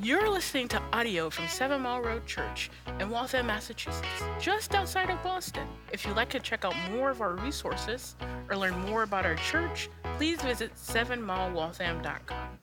You're listening to audio from Seven Mile Road Church in Waltham, Massachusetts, just outside of Boston. If you'd like to check out more of our resources or learn more about our church, please visit sevenmilewaltham.com.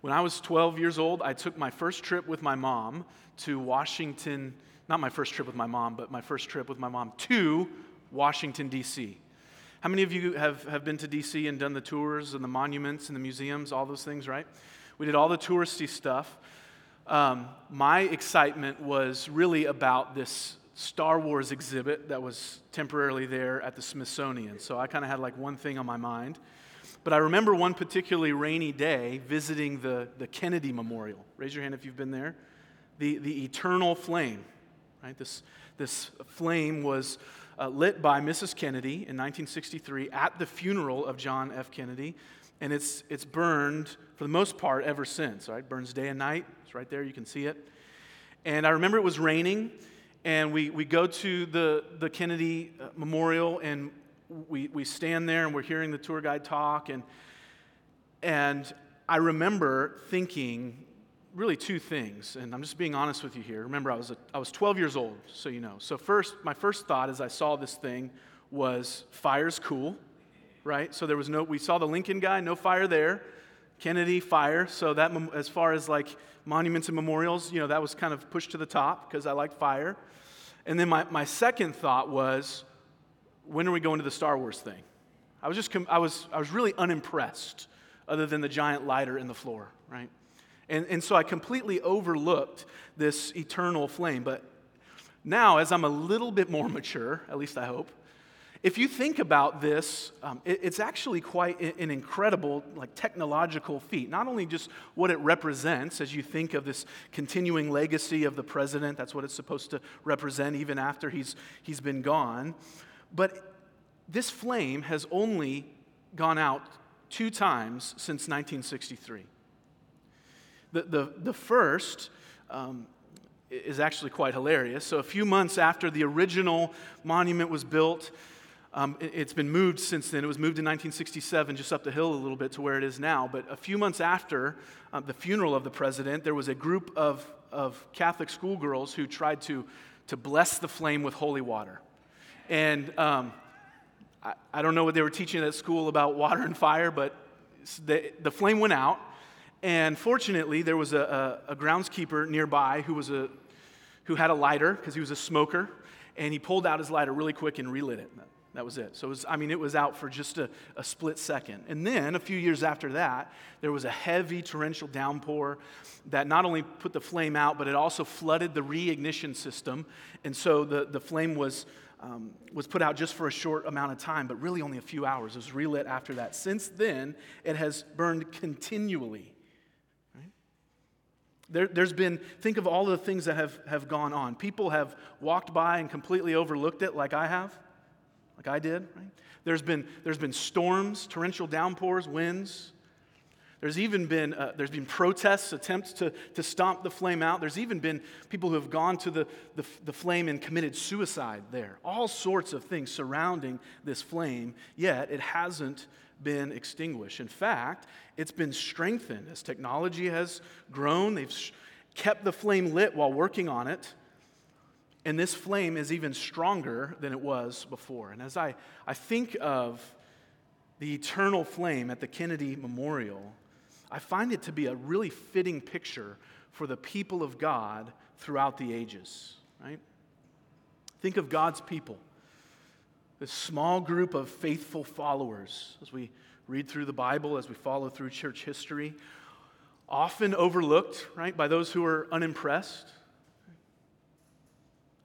When I was 12 years old, I took my first trip with my mom to Washington, not my first trip with my mom, but my first trip with my mom to Washington, D.C. How many of you have, have been to D.C. and done the tours and the monuments and the museums, all those things, right? We did all the touristy stuff. Um, my excitement was really about this Star Wars exhibit that was temporarily there at the Smithsonian. So I kind of had like one thing on my mind. But I remember one particularly rainy day visiting the, the Kennedy Memorial. Raise your hand if you've been there. The, the eternal flame, right? This, this flame was uh, lit by Mrs. Kennedy in 1963 at the funeral of John F. Kennedy. And it's, it's burned for the most part ever since, right? Burns day and night. It's right there, you can see it. And I remember it was raining, and we, we go to the, the Kennedy uh, Memorial, and we, we stand there and we're hearing the tour guide talk. And, and I remember thinking really two things. And I'm just being honest with you here. Remember, I was, a, I was 12 years old, so you know. So, first, my first thought as I saw this thing was fire's cool, right? So, there was no, we saw the Lincoln guy, no fire there. Kennedy, fire. So, that, as far as like monuments and memorials, you know, that was kind of pushed to the top because I like fire. And then my, my second thought was, when are we going to the Star Wars thing? I was just, I was, I was really unimpressed other than the giant lighter in the floor, right? And, and so I completely overlooked this eternal flame. But now, as I'm a little bit more mature, at least I hope, if you think about this, um, it, it's actually quite an incredible, like technological feat. Not only just what it represents, as you think of this continuing legacy of the president, that's what it's supposed to represent even after he's, he's been gone, but this flame has only gone out two times since 1963. The, the, the first um, is actually quite hilarious. So, a few months after the original monument was built, um, it, has been moved since then. It was moved in 1967, just up the hill a little bit to where it is now. But a few months after uh, the funeral of the president, there was a group of, of Catholic schoolgirls who tried to, to bless the flame with holy water. And um, I, I, don't know what they were teaching at school about water and fire, but the, the flame went out. And fortunately, there was a, a, a groundskeeper nearby who, was a, who had a lighter because he was a smoker. And he pulled out his lighter really quick and relit it. That was it. So, it was, I mean, it was out for just a, a, split second. And then, a few years after that, there was a heavy torrential downpour that not only put the flame out, but it also flooded the reignition system. And so the, the flame was um, was put out just for a short amount of time, but really only a few hours. It was relit after that. Since then, it has burned continually. There, has been, think of all the things that have, have gone on. People have walked by and completely overlooked it, like I have, like I did. Right? There's, been, there's been storms, torrential downpours, winds. There's even been, uh, there's been protests, attempts to, to stomp the flame out. There's even been people who have gone to the, the, the flame and committed suicide there. All sorts of things surrounding this flame, yet it hasn't been extinguished. In fact, it's been strengthened as technology has grown. They've kept the flame lit while working on it. And this flame is even stronger than it was before. And as I, I think of the eternal flame at the Kennedy Memorial, I find it to be a really fitting picture for the people of God throughout the ages, right? Think of God's people, this small group of faithful followers as we read through the Bible, as we follow through church history, often overlooked, right, by those who are unimpressed,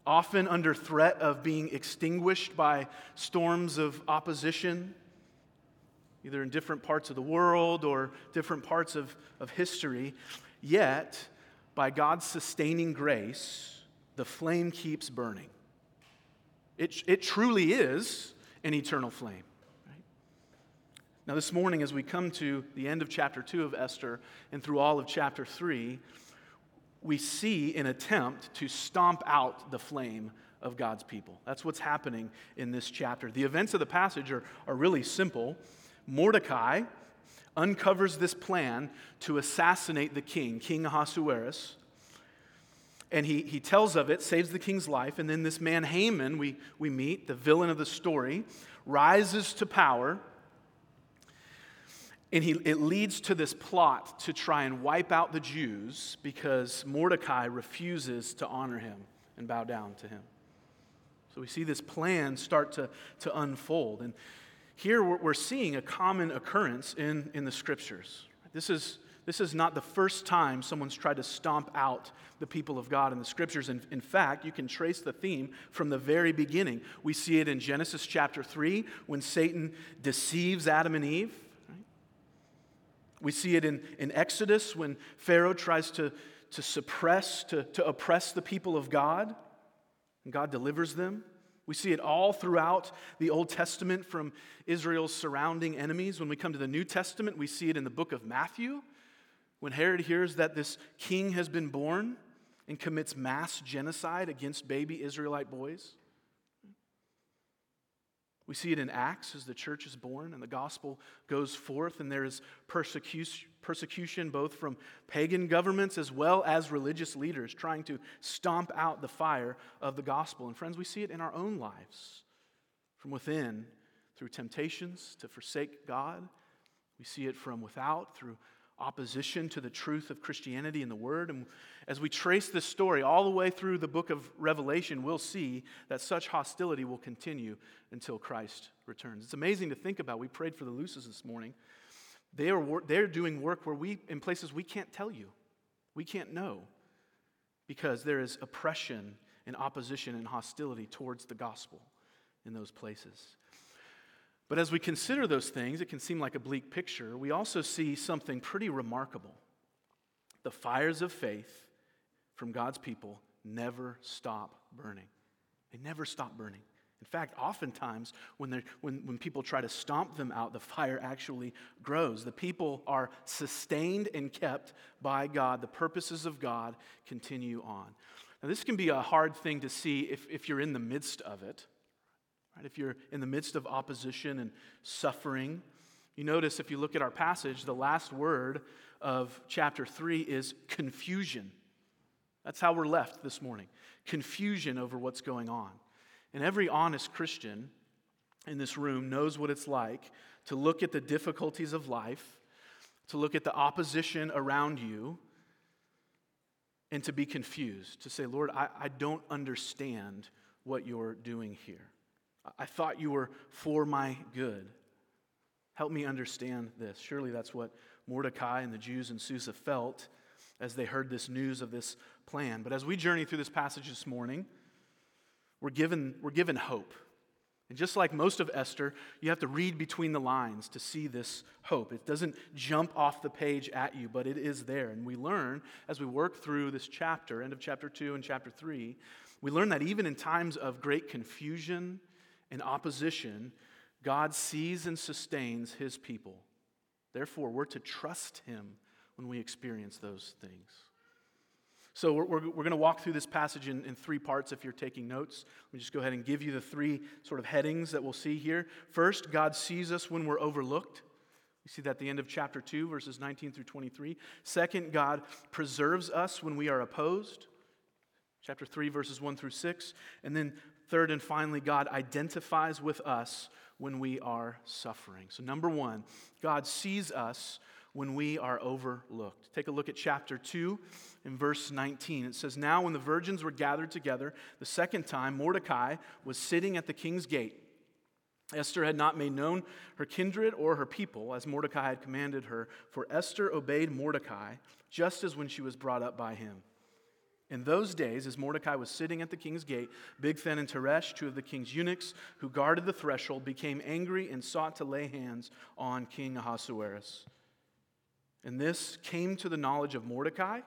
often under threat of being extinguished by storms of opposition either in different parts of the world or different parts of, of history. Yet, by God's sustaining grace, the flame keeps burning. It, it truly is an eternal flame. Right? Now, this morning, as we come to the end of chapter 2 of Esther and through all of chapter 3, we see an attempt to stomp out the flame of God's people. That's what's happening in this chapter. The events of the passage are, are really simple. Mordecai uncovers this plan to assassinate the king, King Ahasuerus. And he, he tells of it, saves the king's life. And then this man, Haman, we, we meet, the villain of the story, rises to power. And he, it leads to this plot to try and wipe out the Jews because Mordecai refuses to honor him and bow down to him. So we see this plan start to, to unfold. And here we're seeing a common occurrence in, in the scriptures. This is, this is not the first time someone's tried to stomp out the people of God in the scriptures. In, in fact, you can trace the theme from the very beginning. We see it in Genesis chapter 3 when Satan deceives Adam and Eve. We see it in, in Exodus when Pharaoh tries to, to suppress, to, to oppress the people of God, and God delivers them. We see it all throughout the Old Testament from Israel's surrounding enemies. When we come to the New Testament, we see it in the book of Matthew. When Herod hears that this king has been born and commits mass genocide against baby Israelite boys. We see it in Acts as the church is born and the gospel goes forth, and there is persecution, both from pagan governments as well as religious leaders trying to stomp out the fire of the gospel. And friends, we see it in our own lives from within through temptations to forsake God. We see it from without through opposition to the truth of Christianity and the Word. And as we trace this story all the way through the book of Revelation, we'll see that such hostility will continue until Christ returns. It's amazing to think about. We prayed for the Luces this morning. They are, they're doing work where we, in places we can't tell you, we can't know, because there is oppression and opposition and hostility towards the gospel in those places. But as we consider those things, it can seem like a bleak picture. We also see something pretty remarkable. The fires of faith from God's people never stop burning. They never stop burning. In fact, oftentimes when, when, when people try to stomp them out, the fire actually grows. The people are sustained and kept by God. The purposes of God continue on. Now, this can be a hard thing to see if, if you're in the midst of it. Right? If you're in the midst of opposition and suffering, you notice if you look at our passage, the last word of chapter 3 is confusion. That's how we're left this morning confusion over what's going on. And every honest Christian in this room knows what it's like to look at the difficulties of life, to look at the opposition around you, and to be confused, to say, Lord, I, I don't understand what you're doing here. I thought you were for my good. Help me understand this. Surely that's what Mordecai and the Jews in Susa felt as they heard this news of this plan. But as we journey through this passage this morning, we're given, we're given hope. And just like most of Esther, you have to read between the lines to see this hope. It doesn't jump off the page at you, but it is there. And we learn as we work through this chapter, end of chapter 2 and chapter 3, we learn that even in times of great confusion in opposition, God sees and sustains his people. Therefore, we're to trust him when we experience those things. So, we're, we're, we're going to walk through this passage in, in three parts if you're taking notes. Let me just go ahead and give you the three sort of headings that we'll see here. First, God sees us when we're overlooked. You see that at the end of chapter 2, verses 19 through 23. Second, God preserves us when we are opposed. Chapter 3, verses 1 through 6. And then Third and finally, God identifies with us when we are suffering. So, number one, God sees us when we are overlooked. Take a look at chapter 2 in verse 19. It says, Now when the virgins were gathered together the second time, Mordecai was sitting at the king's gate. Esther had not made known her kindred or her people, as Mordecai had commanded her, for Esther obeyed Mordecai just as when she was brought up by him. In those days, as Mordecai was sitting at the king's gate, Bigthan and Teresh, two of the king's eunuchs who guarded the threshold, became angry and sought to lay hands on King Ahasuerus. And this came to the knowledge of Mordecai,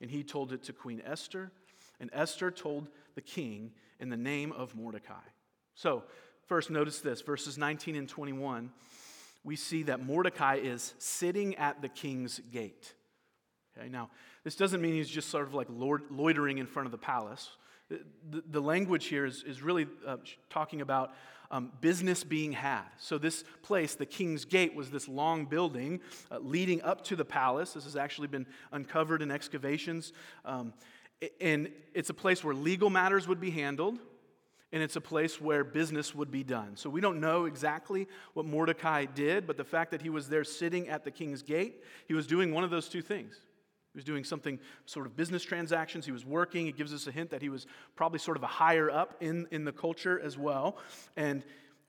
and he told it to Queen Esther, and Esther told the king in the name of Mordecai. So, first, notice this verses 19 and 21. We see that Mordecai is sitting at the king's gate. Okay, now, this doesn't mean he's just sort of like loitering in front of the palace. The, the language here is, is really uh, talking about um, business being had. So, this place, the King's Gate, was this long building uh, leading up to the palace. This has actually been uncovered in excavations. Um, and it's a place where legal matters would be handled, and it's a place where business would be done. So, we don't know exactly what Mordecai did, but the fact that he was there sitting at the King's Gate, he was doing one of those two things. He was doing something sort of business transactions. He was working. It gives us a hint that he was probably sort of a higher up in, in the culture as well. And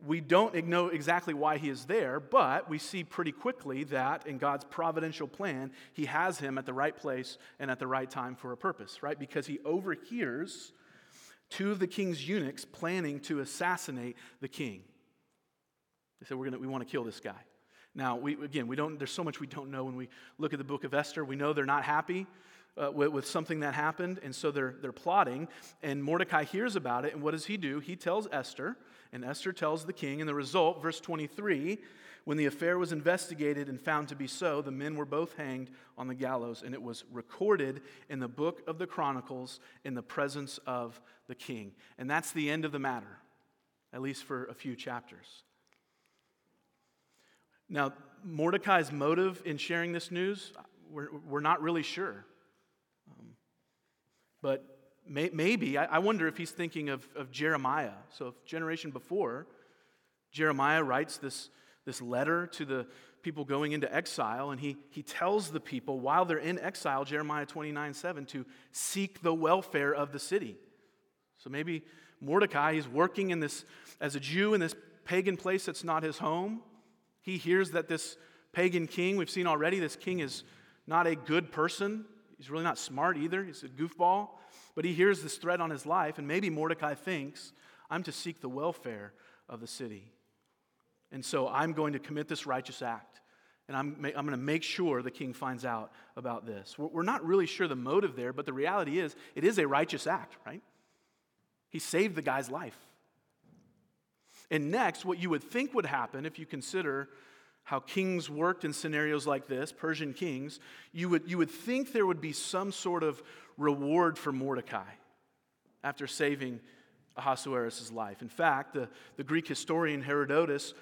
we don't know exactly why he is there, but we see pretty quickly that in God's providential plan, he has him at the right place and at the right time for a purpose, right? Because he overhears two of the king's eunuchs planning to assassinate the king. They said, We're gonna, We want to kill this guy. Now, we, again, we don't, there's so much we don't know when we look at the book of Esther. We know they're not happy uh, with, with, something that happened, and so they're, they're plotting. And Mordecai hears about it, and what does he do? He tells Esther, and Esther tells the king. And the result, verse 23, when the affair was investigated and found to be so, the men were both hanged on the gallows, and it was recorded in the book of the Chronicles in the presence of the king. And that's the end of the matter, at least for a few chapters. Now, Mordecai's motive in sharing this news, we're, we're not really sure. Um, but may, maybe, I, I, wonder if he's thinking of, of Jeremiah. So, generation before, Jeremiah writes this, this letter to the people going into exile, and he, he tells the people while they're in exile, Jeremiah 29 7, to seek the welfare of the city. So maybe Mordecai, he's working in this, as a Jew in this pagan place that's not his home. He hears that this pagan king, we've seen already, this king is not a good person. He's really not smart either. He's a goofball. But he hears this threat on his life, and maybe Mordecai thinks, I'm to seek the welfare of the city. And so I'm going to commit this righteous act. And I'm, I'm going to make sure the king finds out about this. We're not really sure the motive there, but the reality is, it is a righteous act, right? He saved the guy's life. And next, what you would think would happen if you consider how kings worked in scenarios like this, Persian kings, you would, you would think there would be some sort of reward for Mordecai after saving Ahasuerus' life. In fact, the, the Greek historian Herodotus,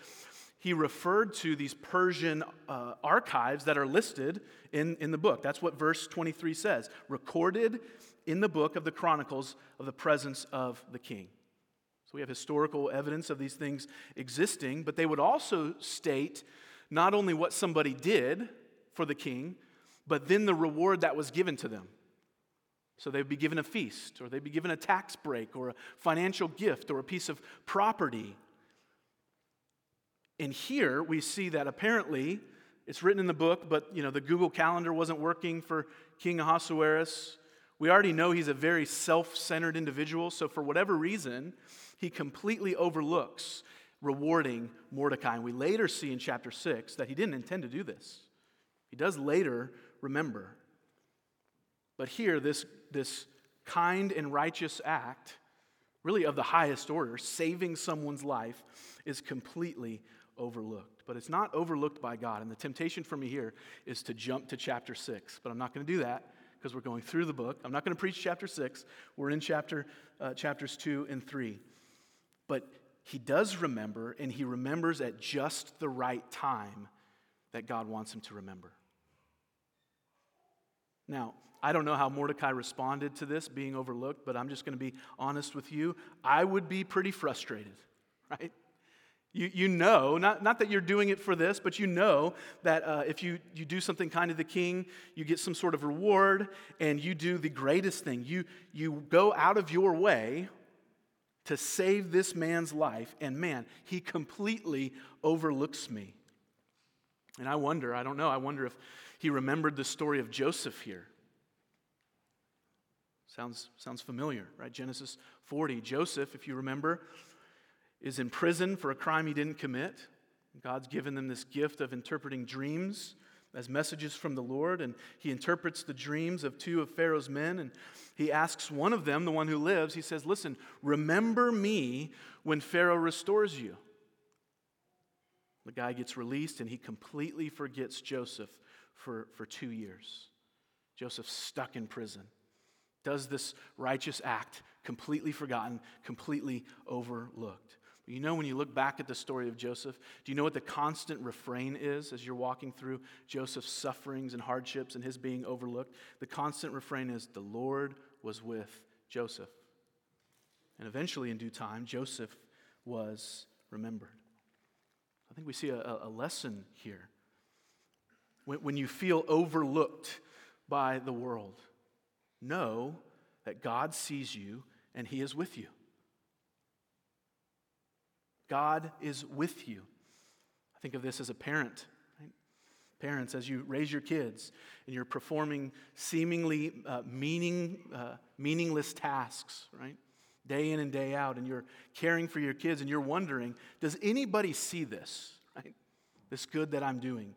he referred to these Persian uh, archives that are listed in, in the book. That's what verse 23 says recorded in the book of the Chronicles of the presence of the king. We have historical evidence of these things existing, but they would also state not only what somebody did for the king, but then the reward that was given to them. So they'd be given a feast, or they'd be given a tax break, or a financial gift, or a piece of property. And here we see that apparently it's written in the book, but you know the Google Calendar wasn't working for King Ahasuerus. We already know he's a very self-centered individual, so for whatever reason, he completely overlooks rewarding Mordecai. And we later see in chapter 6 that he didn't intend to do this. He does later remember. But here, this, this kind and righteous act, really of the highest order, saving someone's life, is completely overlooked. But it's not overlooked by God. And the temptation for me here is to jump to chapter 6. But I'm not going to do that because we're going through the book. I'm not going to preach chapter 6. We're in chapter, uh, chapters 2 and 3. But he does remember, and he remembers at just the right time that God wants him to remember. Now, I don't know how Mordecai responded to this being overlooked, but I'm just going to be honest with you. I would be pretty frustrated, right? You, you know, not, not that you're doing it for this, but you know that uh, if you, you do something kind to the king, you get some sort of reward, and you do the greatest thing. You, you go out of your way to save this man's life, and man, he completely overlooks me. And I wonder, I don't know, I wonder if he remembered the story of Joseph here. Sounds, sounds familiar, right? Genesis 40. Joseph, if you remember, is in prison for a crime he didn't commit. God's given them this gift of interpreting dreams as messages from the Lord, and he interprets the dreams of two of Pharaoh's men, and he asks one of them, the one who lives, he says, Listen, remember me when Pharaoh restores you. The guy gets released, and he completely forgets Joseph for, for two years. Joseph stuck in prison, does this righteous act, completely forgotten, completely overlooked. You know, when you look back at the story of Joseph, do you know what the constant refrain is as you're walking through Joseph's sufferings and hardships and his being overlooked? The constant refrain is, The Lord was with Joseph. And eventually, in due time, Joseph was remembered. I think we see a, a lesson here. When, when you feel overlooked by the world, know that God sees you and He is with you. God is with you. I think of this as a parent. Parents, as you raise your kids and you're performing seemingly uh, meaning, uh, meaningless tasks, right? Day in and day out, and you're caring for your kids and you're wondering, does anybody see this, right? This good that I'm doing?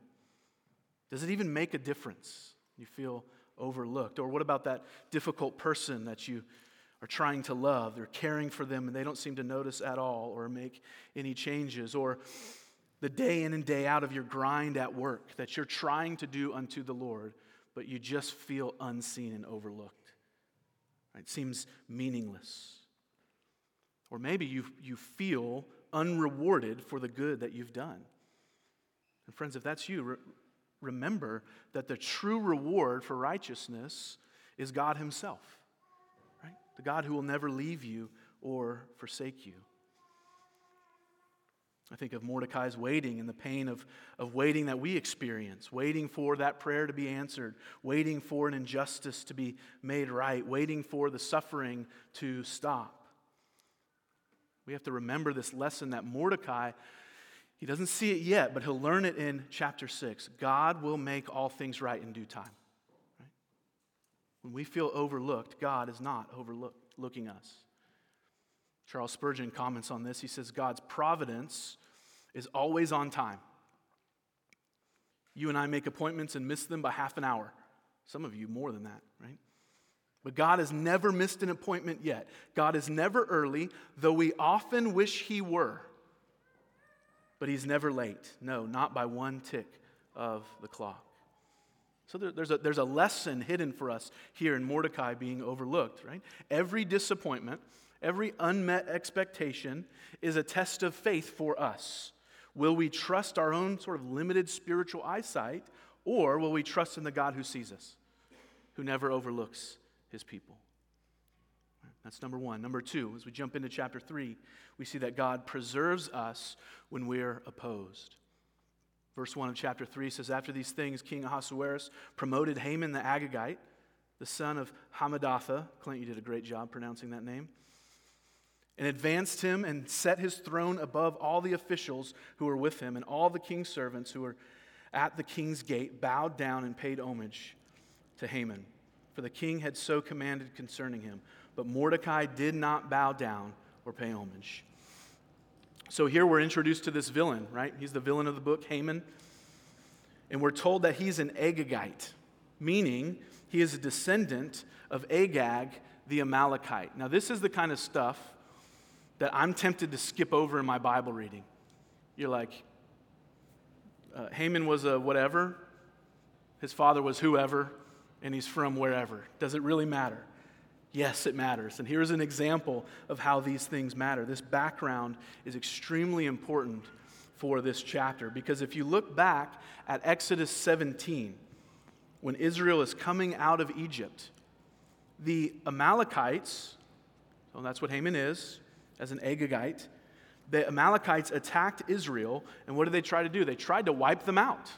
Does it even make a difference? You feel overlooked. Or what about that difficult person that you are trying to love. They're caring for them and they don't seem to notice at all or make any changes. Or the day in and day out of your grind at work that you're trying to do unto the Lord, but you just feel unseen and overlooked. It seems meaningless. Or maybe you, you feel unrewarded for the good that you've done. And friends, if that's you, re- remember that the true reward for righteousness is God Himself the God who will never leave you or forsake you. I think of Mordecai's waiting and the pain of, of waiting that we experience, waiting for that prayer to be answered, waiting for an injustice to be made right, waiting for the suffering to stop. We have to remember this lesson that Mordecai, he doesn't see it yet, but he'll learn it in chapter 6. God will make all things right in due time. When we feel overlooked, God is not overlooking us. Charles Spurgeon comments on this. He says, God's providence is always on time. You and I make appointments and miss them by half an hour. Some of you more than that, right? But God has never missed an appointment yet. God is never early, though we often wish He were. But He's never late. No, not by one tick of the clock. So there, there's, a, there's a lesson hidden for us here in Mordecai being overlooked, right? Every disappointment, every unmet expectation is a test of faith for us. Will we trust our own sort of limited spiritual eyesight, or will we trust in the God who sees us, who never overlooks his people? That's number one. Number two, as we jump into chapter three, we see that God preserves us when we're opposed. Verse 1 of chapter 3 says, After these things, King Ahasuerus promoted Haman the Agagite, the son of Hammedatha. Clint, you did a great job pronouncing that name. And advanced him and set his throne above all the officials who were with him, and all the king's servants who were at the king's gate bowed down and paid homage to Haman. For the king had so commanded concerning him. But Mordecai did not bow down or pay homage. So here we're introduced to this villain, right? He's the villain of the book, Haman. And we're told that he's an Agagite, meaning he is a descendant of Agag the Amalekite. Now, this is the kind of stuff that I'm tempted to skip over in my Bible reading. You're like, uh, Haman was a whatever, his father was whoever, and he's from wherever. Does it really matter? Yes, it matters. And here's an example of how these things matter. This background is extremely important for this chapter because if you look back at Exodus 17, when Israel is coming out of Egypt, the Amalekites, so that's what Haman is, as an Agagite, the Amalekites attacked Israel, and what did they try to do? They tried to wipe them out.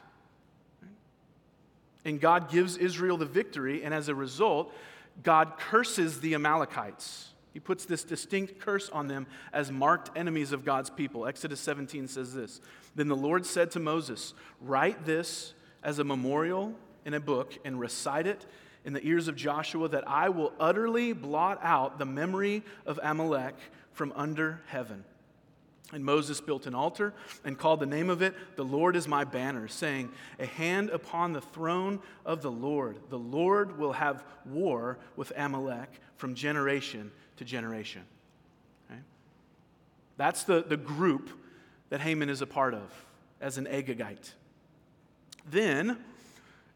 And God gives Israel the victory, and as a result, God curses the Amalekites. He puts this distinct curse on them as marked enemies of God's people. Exodus 17 says this Then the Lord said to Moses, Write this as a memorial in a book and recite it in the ears of Joshua, that I will utterly blot out the memory of Amalek from under heaven. And Moses built an altar and called the name of it, The Lord is my banner, saying, A hand upon the throne of the Lord. The Lord will have war with Amalek from generation to generation. Okay? That's the, the group that Haman is a part of as an Agagite. Then,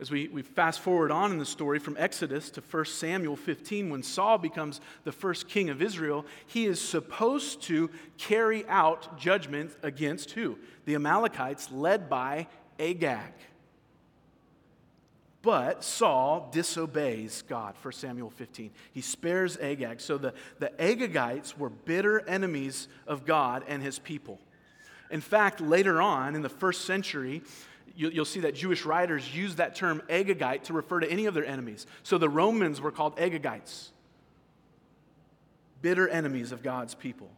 As we, we fast forward on in the story from Exodus to 1 Samuel 15, when Saul becomes the first king of Israel, he is supposed to carry out judgment against who? The Amalekites, led by Agag. But Saul disobeys God, 1 Samuel 15. He spares Agag. So the, the Agagites were bitter enemies of God and his people. In fact, later on in the first century, you'll see that Jewish writers use that term Agagite to refer to any of their enemies. So the Romans were called Agagites, bitter enemies of God's people.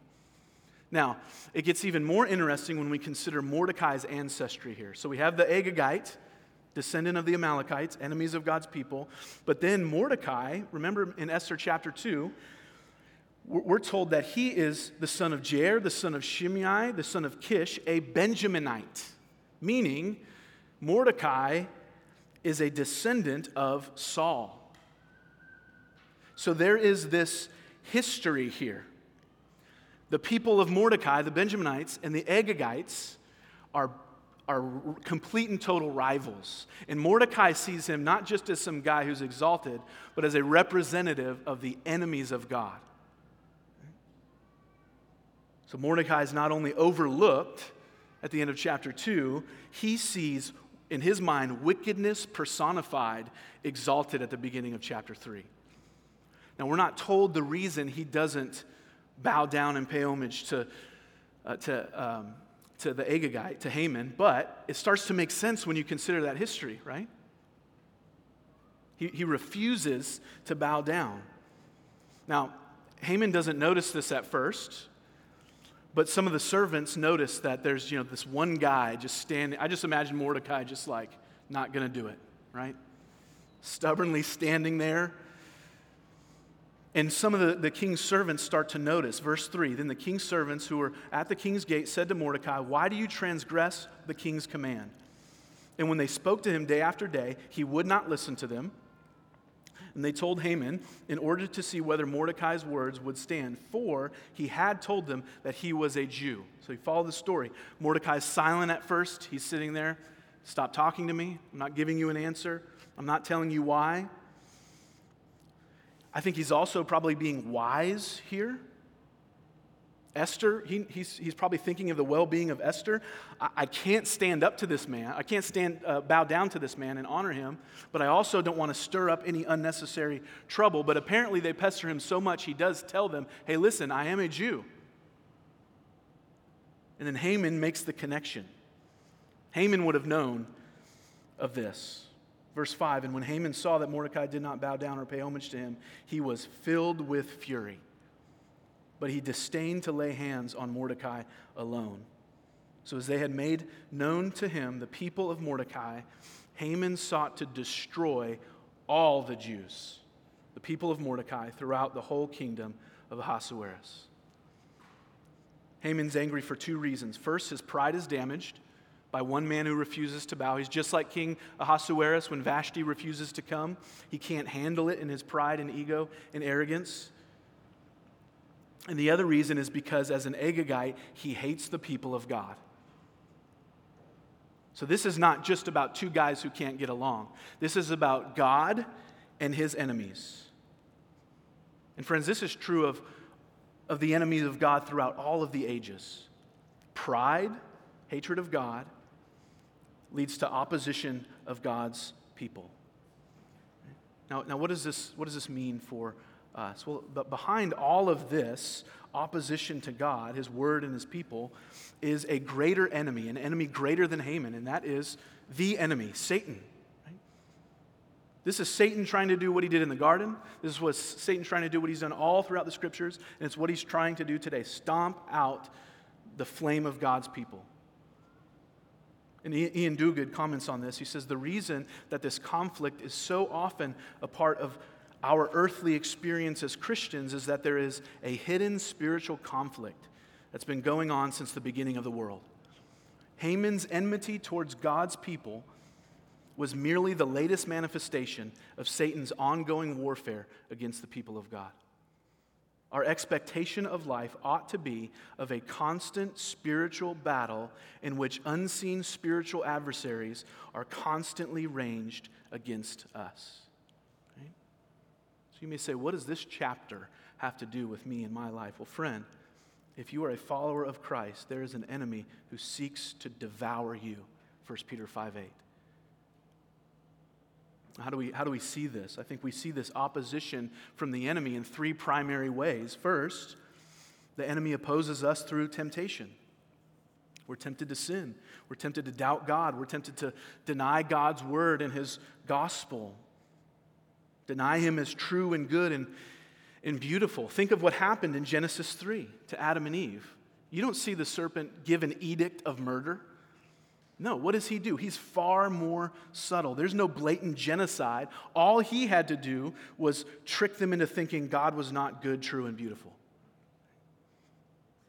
Now, it gets even more interesting when we consider Mordecai's ancestry here. So we have the Agagite descendant of the Amalekites, enemies of God's people. But then Mordecai, remember in Esther chapter 2, we're told that he is the son of Jair, the son of Shimei, the son of Kish, a Benjaminite, meaning Mordecai is a descendant of Saul. So there is this history here. The people of Mordecai, the Benjaminites, and the Agagites are are complete and total rivals. And Mordecai sees him not just as some guy who's exalted, but as a representative of the enemies of God. So Mordecai is not only overlooked at the end of chapter 2, he sees in his mind wickedness personified, exalted at the beginning of chapter 3. Now, we're not told the reason he doesn't bow down and pay homage to, uh, to um, to the Agagite, to Haman, but it starts to make sense when you consider that history, right? He, he refuses to bow down. Now, Haman doesn't notice this at first, but some of the servants notice that there's, you know, this one guy just standing. I just imagine Mordecai just like, not going to do it, right? Stubbornly standing there and some of the, the king's servants start to notice. Verse 3 Then the king's servants who were at the king's gate said to Mordecai, Why do you transgress the king's command? And when they spoke to him day after day, he would not listen to them. And they told Haman in order to see whether Mordecai's words would stand, for he had told them that he was a Jew. So you follow the story. Mordecai's silent at first. He's sitting there. Stop talking to me. I'm not giving you an answer. I'm not telling you why. I think he's also probably being wise here. Esther, he, he's, he's probably thinking of the well being of Esther. I, I, can't stand up to this man. I can't stand, uh, bow down to this man and honor him, but I also don't want to stir up any unnecessary trouble. But apparently, they pester him so much, he does tell them, hey, listen, I am a Jew. And then Haman makes the connection. Haman would have known of this. Verse 5 And when Haman saw that Mordecai did not bow down or pay homage to him, he was filled with fury. But he disdained to lay hands on Mordecai alone. So, as they had made known to him the people of Mordecai, Haman sought to destroy all the Jews, the people of Mordecai, throughout the whole kingdom of Ahasuerus. Haman's angry for two reasons. First, his pride is damaged by one man who refuses to bow. He's just like King Ahasuerus when Vashti refuses to come. He can't handle it in his pride and ego and arrogance. And the other reason is because, as an Agagite, he hates the people of God. So, this is not just about two guys who can't get along. This is about God and his enemies. And, friends, this is true of, of the enemies of God throughout all of the ages pride, hatred of God, leads to opposition of God's people. Now, now what, does this, what does this mean for us? Well, but behind all of this opposition to God, His word, and His people, is a greater enemy, an enemy greater than Haman, and that is the enemy, Satan. This is Satan trying to do what he did in the garden. This is what Satan trying to do what he's done all throughout the scriptures, and it's what he's trying to do today stomp out the flame of God's people. And Ian Duguid comments on this. He says the reason that this conflict is so often a part of our earthly experience as Christians is that there is a hidden spiritual conflict that's been going on since the beginning of the world. Haman's enmity towards God's people was merely the latest manifestation of Satan's ongoing warfare against the people of God. Our expectation of life ought to be of a constant spiritual battle in which unseen spiritual adversaries are constantly ranged against us. You may say, what does this chapter have to do with me and my life? Well, friend, if you are a follower of Christ, there is an enemy who seeks to devour you. 1 Peter 5 8. How do, we, how do we see this? I think we see this opposition from the enemy in three primary ways. First, the enemy opposes us through temptation. We're tempted to sin. We're tempted to doubt God. We're tempted to deny God's word and his gospel, deny him as true and good and, and beautiful. Think of what happened in Genesis 3 to Adam and Eve. You don't see the serpent give an edict of murder. No, what does he do? He's far more subtle. There's no blatant genocide. All he had to do was trick them into thinking God was not good, true, and beautiful.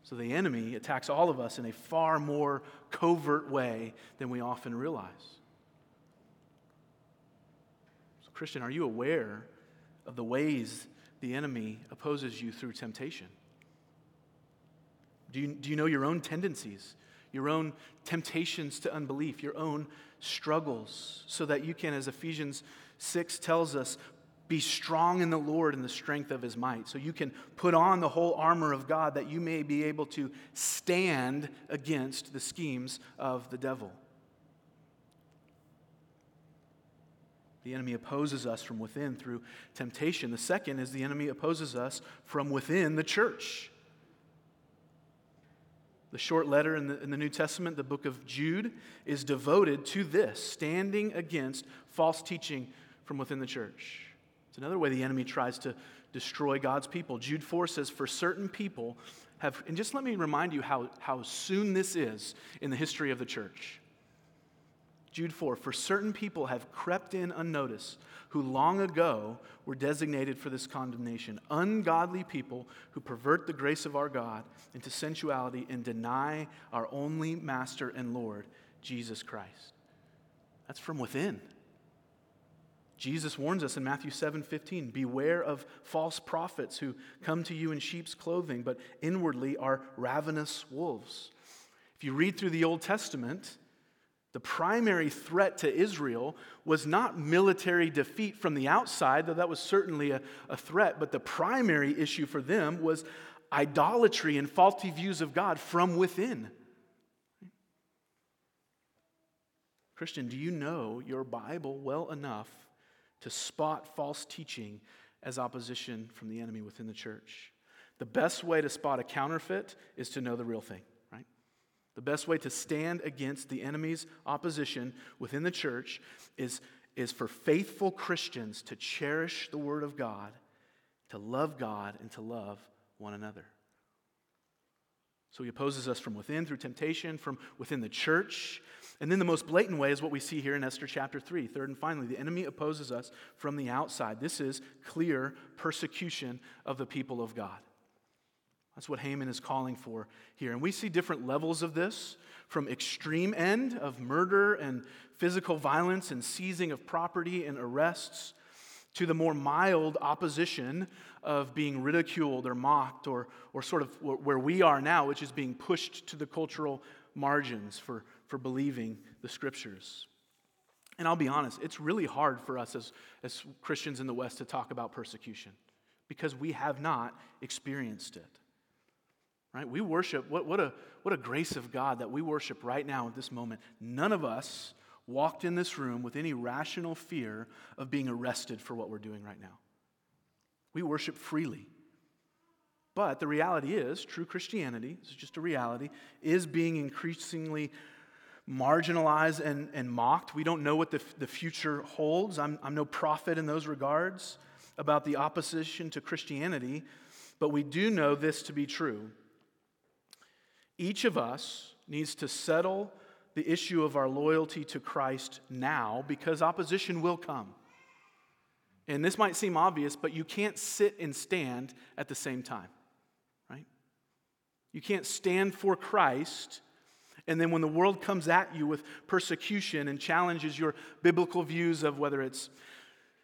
So the enemy attacks all of us in a far more covert way than we often realize. So, Christian, are you aware of the ways the enemy opposes you through temptation? Do you, do you know your own tendencies? your own temptations to unbelief, your own struggles, so that you can, as Ephesians 6 tells us, be strong in the Lord and the strength of his might. So you can put on the whole armor of God that you may be able to stand against the schemes of the devil. The enemy opposes us from within through temptation. The second is the enemy opposes us from within the church. The short letter in the, in the New Testament, the book of Jude, is devoted to this standing against false teaching from within the church. It's another way the enemy tries to destroy God's people. Jude 4 says, For certain people have, and just let me remind you how, how soon this is in the history of the church. Jude 4 For certain people have crept in unnoticed, who long ago were designated for this condemnation. Ungodly people who pervert the grace of our God into sensuality and deny our only Master and Lord, Jesus Christ. That's from within. Jesus warns us in Matthew 7 15, beware of false prophets who come to you in sheep's clothing, but inwardly are ravenous wolves. If you read through the Old Testament, the primary threat to Israel was not military defeat from the outside, though that was certainly a, a, threat, but the primary issue for them was idolatry and faulty views of God from within. Christian, do you know your Bible well enough to spot false teaching as opposition from the enemy within the church? The best way to spot a counterfeit is to know the real thing. The best way to stand against the enemy's opposition within the church is, is for faithful Christians to cherish the Word of God, to love God, and to love one another. So he opposes us from within through temptation, from within the church. And then the most blatant way is what we see here in Esther chapter 3. Third and finally, the enemy opposes us from the outside. This is clear persecution of the people of God. That's what Haman is calling for here. And we see different levels of this from extreme end of murder and physical violence and seizing of property and arrests to the more mild opposition of being ridiculed or mocked or, or sort of where we are now, which is being pushed to the cultural margins for, for believing the scriptures. And I'll be honest, it's really hard for us as, as Christians in the West to talk about persecution because we have not experienced it. Right? We worship, what, what, a, what a grace of God that we worship right now at this moment. None of us walked in this room with any rational fear of being arrested for what we're doing right now. We worship freely. But the reality is, true Christianity, this is just a reality, is being increasingly marginalized and, and mocked. We don't know what the, the future holds. I'm, I'm no prophet in those regards about the opposition to Christianity, but we do know this to be true each of us needs to settle the issue of our loyalty to Christ now because opposition will come. And this might seem obvious, but you can't sit and stand at the same time, right? You can't stand for Christ, and then when the world comes at you with persecution and challenges your biblical views of whether it's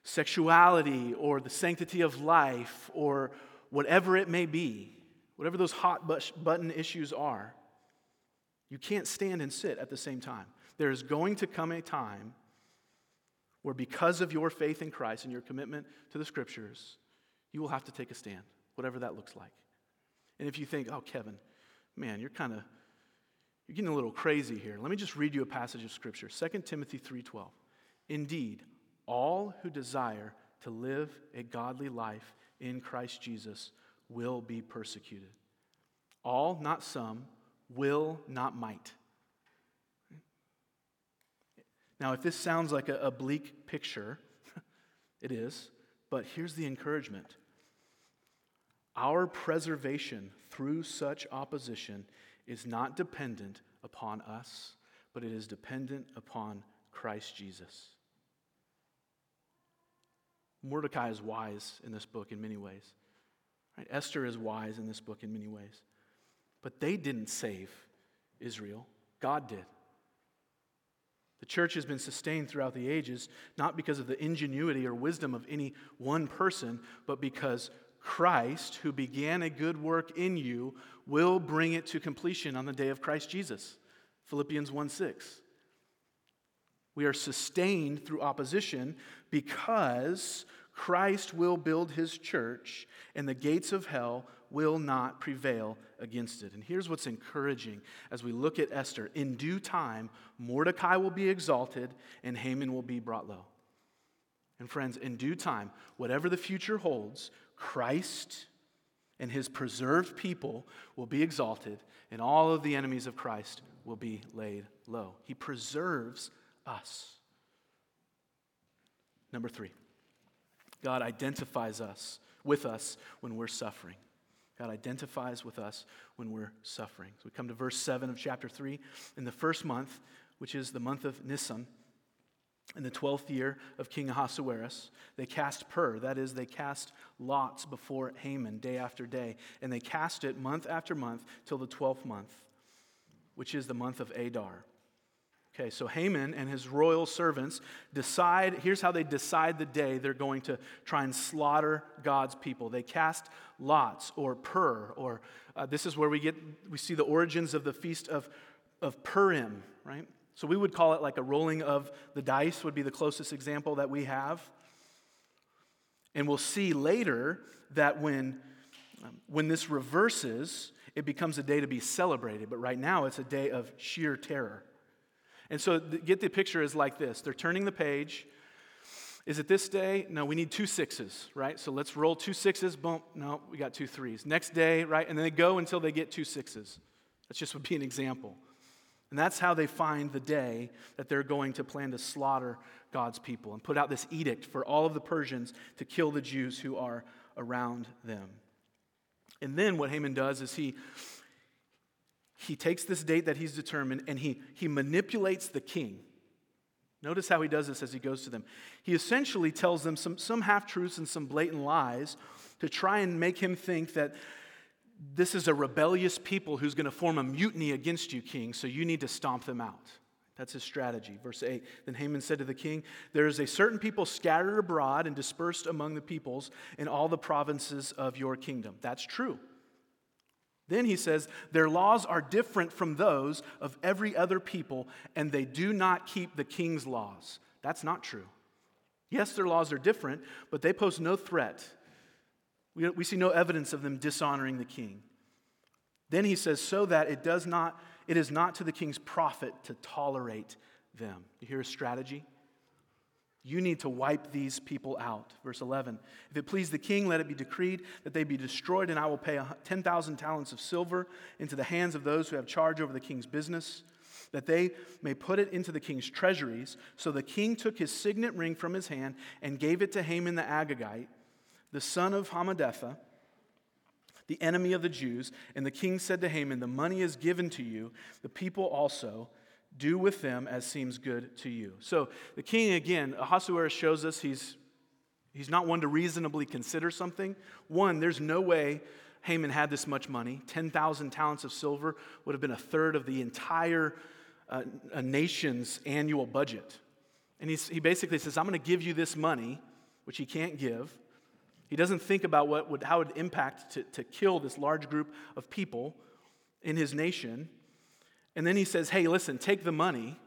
sexuality or the sanctity of life or whatever it may be, whatever those hot button issues are, you can't stand and sit at the same time. There is going to come a time where, because of your faith in Christ and your commitment to the scriptures, you will have to take a stand, whatever that looks like. And if you think, oh, Kevin, man, you're kind of you're getting a little crazy here. Let me just read you a passage of scripture. 2 Timothy 3:12. Indeed, all who desire to live a godly life in Christ Jesus will be persecuted. All, not some, will, not might. Now, if this sounds like a, a bleak picture, it is, but here's the encouragement our preservation through such opposition is not dependent upon us, but it is dependent upon Christ Jesus. Mordecai is wise in this book in many ways. Right? Esther is wise in this book in many ways. But they didn't save Israel, God did. The church has been sustained throughout the ages, not because of the ingenuity or wisdom of any one person, but because Christ, who began a good work in you, will bring it to completion on the day of Christ Jesus. Philippians 1 6. We are sustained through opposition because Christ will build his church and the gates of hell will not prevail against it. And here's what's encouraging as we look at Esther. In due time, Mordecai will be exalted and Haman will be brought low. And friends, in due time, whatever the future holds, Christ and his preserved people will be exalted, and all of the enemies of Christ will be laid low. He preserves us. Number three, God identifies us with us when we're suffering. God identifies with us when we're suffering. So we come to verse 7 of chapter 3. In the first month, which is the month of Nisan, in the 12th year of King Ahasuerus, they cast pur, that is, they cast lots before Haman day after day, and they cast it month after month till the 12th month, which is the month of Adar. Okay, so Haman and his royal servants decide, here's how they decide the day they're going to try and slaughter God's people. They cast lots or pur, or uh, this is where we get, we see the origins of the feast of, of Purim, right? So we would call it like a rolling of the dice, would be the closest example that we have. And we'll see later that when, um, when this reverses, it becomes a day to be celebrated. But right now, it's a day of sheer terror. And so get the picture is like this they're turning the page. Is it this day? No, we need two sixes, right? So let's roll two sixes. Boom. No, we got two threes. Next day, right? And then they go until they get two sixes. That just would be an example. And that's how they find the day that they're going to plan to slaughter God's people and put out this edict for all of the Persians to kill the Jews who are around them. And then what Haman does is he he takes this date that he's determined and he, he manipulates the king. Notice how he does this as he goes to them. He essentially tells them some, some half truths and some blatant lies to try and make him think that this is a rebellious people who's going to form a mutiny against you, king, so you need to stomp them out. That's his strategy. Verse 8 Then Haman said to the king, There is a certain people scattered abroad and dispersed among the peoples in all the provinces of your kingdom. That's true. Then he says, Their laws are different from those of every other people, and they do not keep the king's laws. That's not true. Yes, their laws are different, but they pose no threat. We, we see no evidence of them dishonoring the king. Then he says, So that it does not, it is not to the king's profit to tolerate them. You hear a strategy? You need to wipe these people out. Verse 11 If it please the king, let it be decreed that they be destroyed, and I will pay 10,000 talents of silver into the hands of those who have charge over the king's business, that they may put it into the king's treasuries. So the king took his signet ring from his hand and gave it to Haman the Agagite, the son of Hammedatha, the enemy of the Jews. And the king said to Haman, The money is given to you, the people also do with them as seems good to you. So the king, again, Ahasuerus shows us he's, he's not one to reasonably consider something. One, there's no way Haman had this much money. 10,000 talents of silver would have been a third of the entire uh, nation's annual budget. And he's, he basically says, I'm going to give you this money, which he can't give. He doesn't think about what would, how it would impact to, to kill this large group of people in his nation. And then he says, hey, listen, take the money.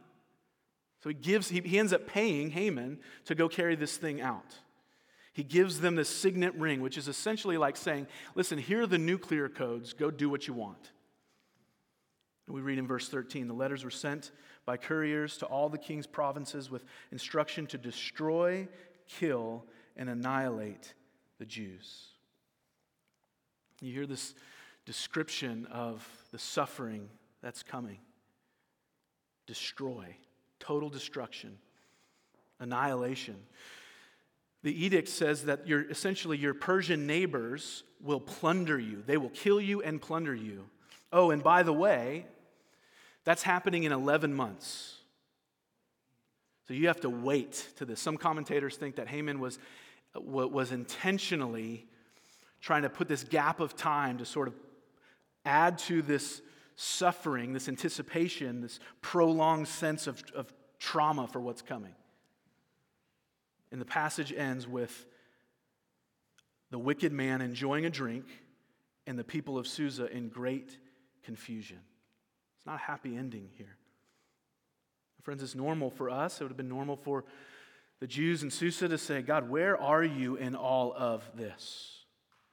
So he gives, he, he ends up paying Haman to go carry this thing out. He gives them the signet ring, which is essentially like saying, listen, here are the nuclear codes, go do what you want. And we read in verse 13 the letters were sent by couriers to all the king's provinces with instruction to destroy, kill, and annihilate the Jews. You hear this description of the suffering that's coming destroy, total destruction, annihilation. The edict says that your, essentially your Persian neighbors will plunder you. They will kill you and plunder you. Oh, and by the way, that's happening in 11 months. So you have to wait to this. Some commentators think that Haman was, was intentionally trying to put this gap of time to sort of add to this suffering, this anticipation, this prolonged sense of, of trauma for what's coming. And the passage ends with the wicked man enjoying a drink and the people of Susa in great confusion. It's not a happy ending here. Friends, it's normal for us. It would have been normal for the Jews in Susa to say, God, where are you in all of this?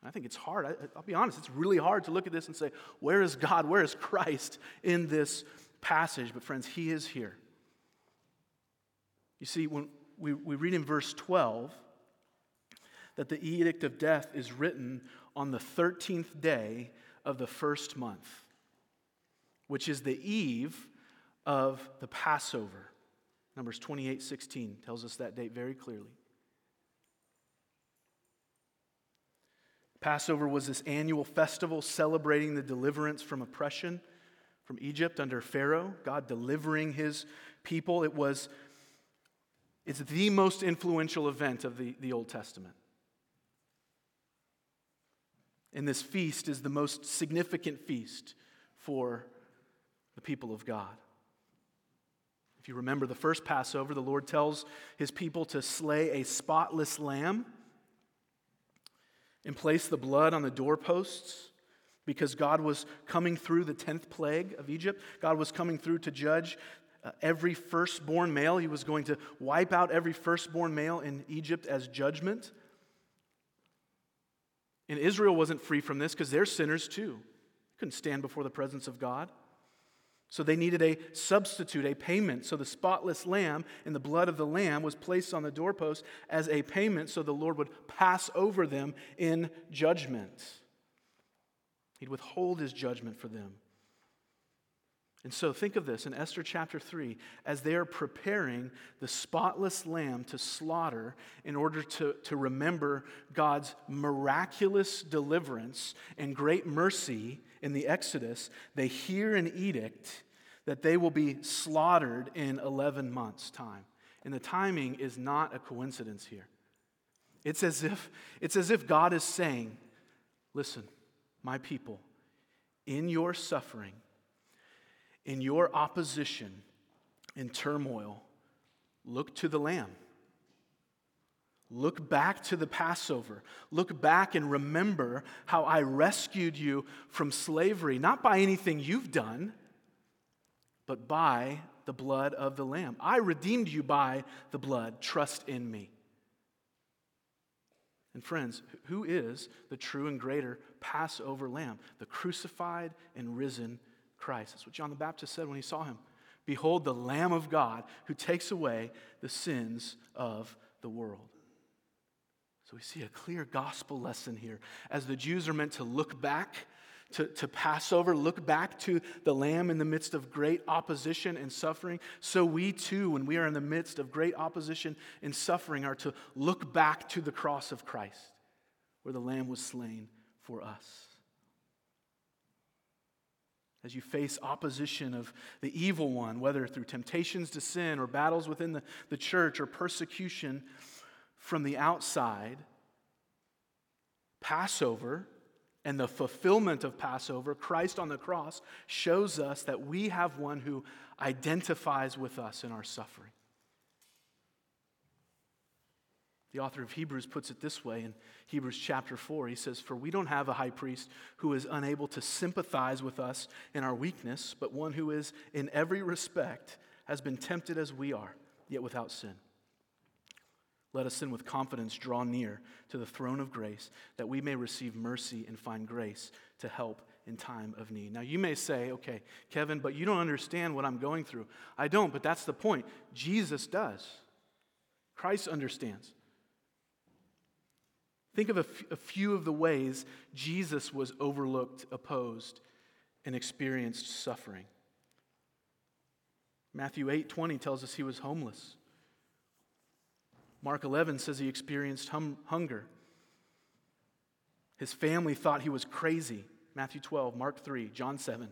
I think it's hard. I, will be honest, it's really hard to look at this and say, where is God? Where is Christ in this passage? But, friends, He is here. You see, when we, we read in verse 12 that the edict of death is written on the 13th day of the first month, which is the eve of the Passover. Numbers 28 16 tells us that date very clearly. Passover was this annual festival celebrating the deliverance from oppression from Egypt under Pharaoh, God delivering his people. It was it's the most influential event of the, the Old Testament. And this feast is the most significant feast for the people of God. If you remember the first Passover, the Lord tells his people to slay a spotless lamb and place the blood on the doorposts because God was coming through the 10th plague of Egypt. God was coming through to judge uh, every firstborn male. He was going to wipe out every firstborn male in Egypt as judgment. And Israel wasn't free from this because they're sinners too. Couldn't stand before the presence of God. So they needed a substitute, a payment. So the spotless lamb and the blood of the lamb was placed on the doorpost as a payment so the Lord would pass over them in judgment. He'd withhold his judgment for them. And so think of this in Esther chapter 3 as they are preparing the spotless lamb to slaughter in order to, to remember God's miraculous deliverance and great mercy in the Exodus, they hear an edict that they will be slaughtered in 11 months' time. And the timing is not a coincidence here. It's as if, it's as if God is saying, Listen, my people, in your suffering, in your opposition, in turmoil, look to the Lamb. Look back to the Passover. Look back and remember how I rescued you from slavery, not by anything you've done, but by the blood of the Lamb. I redeemed you by the blood. Trust in me. And friends, who is the true and greater Passover Lamb? The crucified and risen Christ. That's what John the Baptist said when he saw him. Behold, the Lamb of God who takes away the sins of the world. So we see a clear gospel lesson here. As the Jews are meant to look back to, to Passover, look back to the Lamb in the midst of great opposition and suffering, so we too, when we are in the midst of great opposition and suffering, are to look back to the cross of Christ, where the Lamb was slain for us. As you face opposition of the evil one, whether through temptations to sin or battles within the, the church or persecution, from the outside, Passover and the fulfillment of Passover, Christ on the cross, shows us that we have one who identifies with us in our suffering. The author of Hebrews puts it this way in Hebrews chapter 4. He says, For we don't have a high priest who is unable to sympathize with us in our weakness, but one who is, in every respect, has been tempted as we are, yet without sin. Let us then with confidence draw near to the throne of grace that we may receive mercy and find grace to help in time of need. Now, you may say, okay, Kevin, but you don't understand what I'm going through. I don't, but that's the point. Jesus does. Christ understands. Think of a, f- a few of the ways Jesus was overlooked, opposed, and experienced suffering. Matthew 8 20 tells us he was homeless. Mark 11 says he experienced hum- hunger. His family thought he was crazy. Matthew 12, Mark 3, John 7.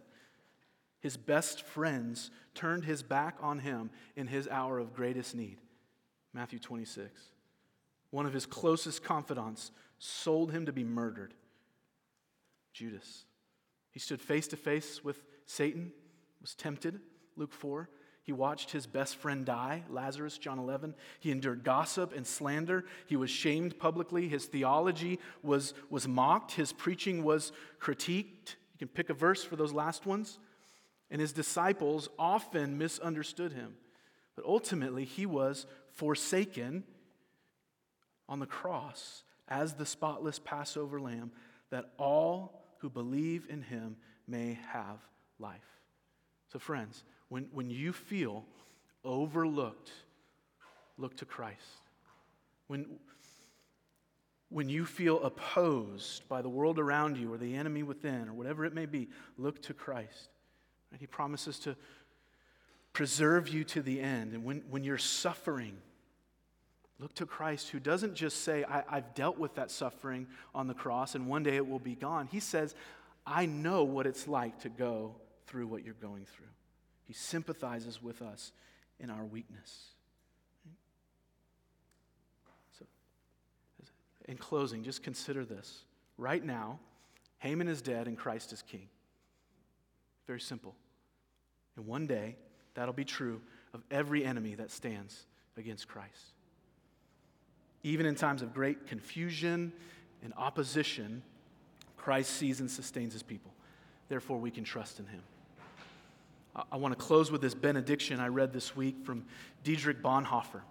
His best friends turned his back on him in his hour of greatest need. Matthew 26. One of his closest confidants sold him to be murdered. Judas. He stood face to face with Satan, was tempted. Luke 4. He watched his best friend die, Lazarus, John 11. He endured gossip and slander. He was shamed publicly. His theology was, was mocked. His preaching was critiqued. You can pick a verse for those last ones. And his disciples often misunderstood him. But ultimately, he was forsaken on the cross as the spotless Passover lamb that all who believe in him may have life. So, friends, when, when you feel overlooked, look to Christ. When, when you feel opposed by the world around you or the enemy within or whatever it may be, look to Christ. Right? He promises to preserve you to the end. And when, when you're suffering, look to Christ who doesn't just say, I, I've dealt with that suffering on the cross and one day it will be gone. He says, I know what it's like to go through what you're going through. He sympathizes with us in our weakness. So, in closing, just consider this. Right now, Haman is dead and Christ is king. Very simple. And one day, that'll be true of every enemy that stands against Christ. Even in times of great confusion and opposition, Christ sees and sustains his people. Therefore, we can trust in him. I want to close with this benediction I read this week from Dietrich Bonhoeffer.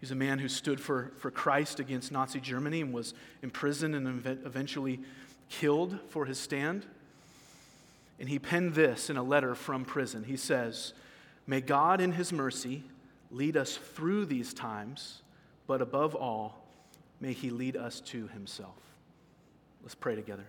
He's a man who stood for, for Christ against Nazi Germany and was imprisoned and eventually killed for his stand. And he penned this in a letter from prison. He says, May God, in his mercy, lead us through these times, but above all, may he lead us to himself. Let's pray together.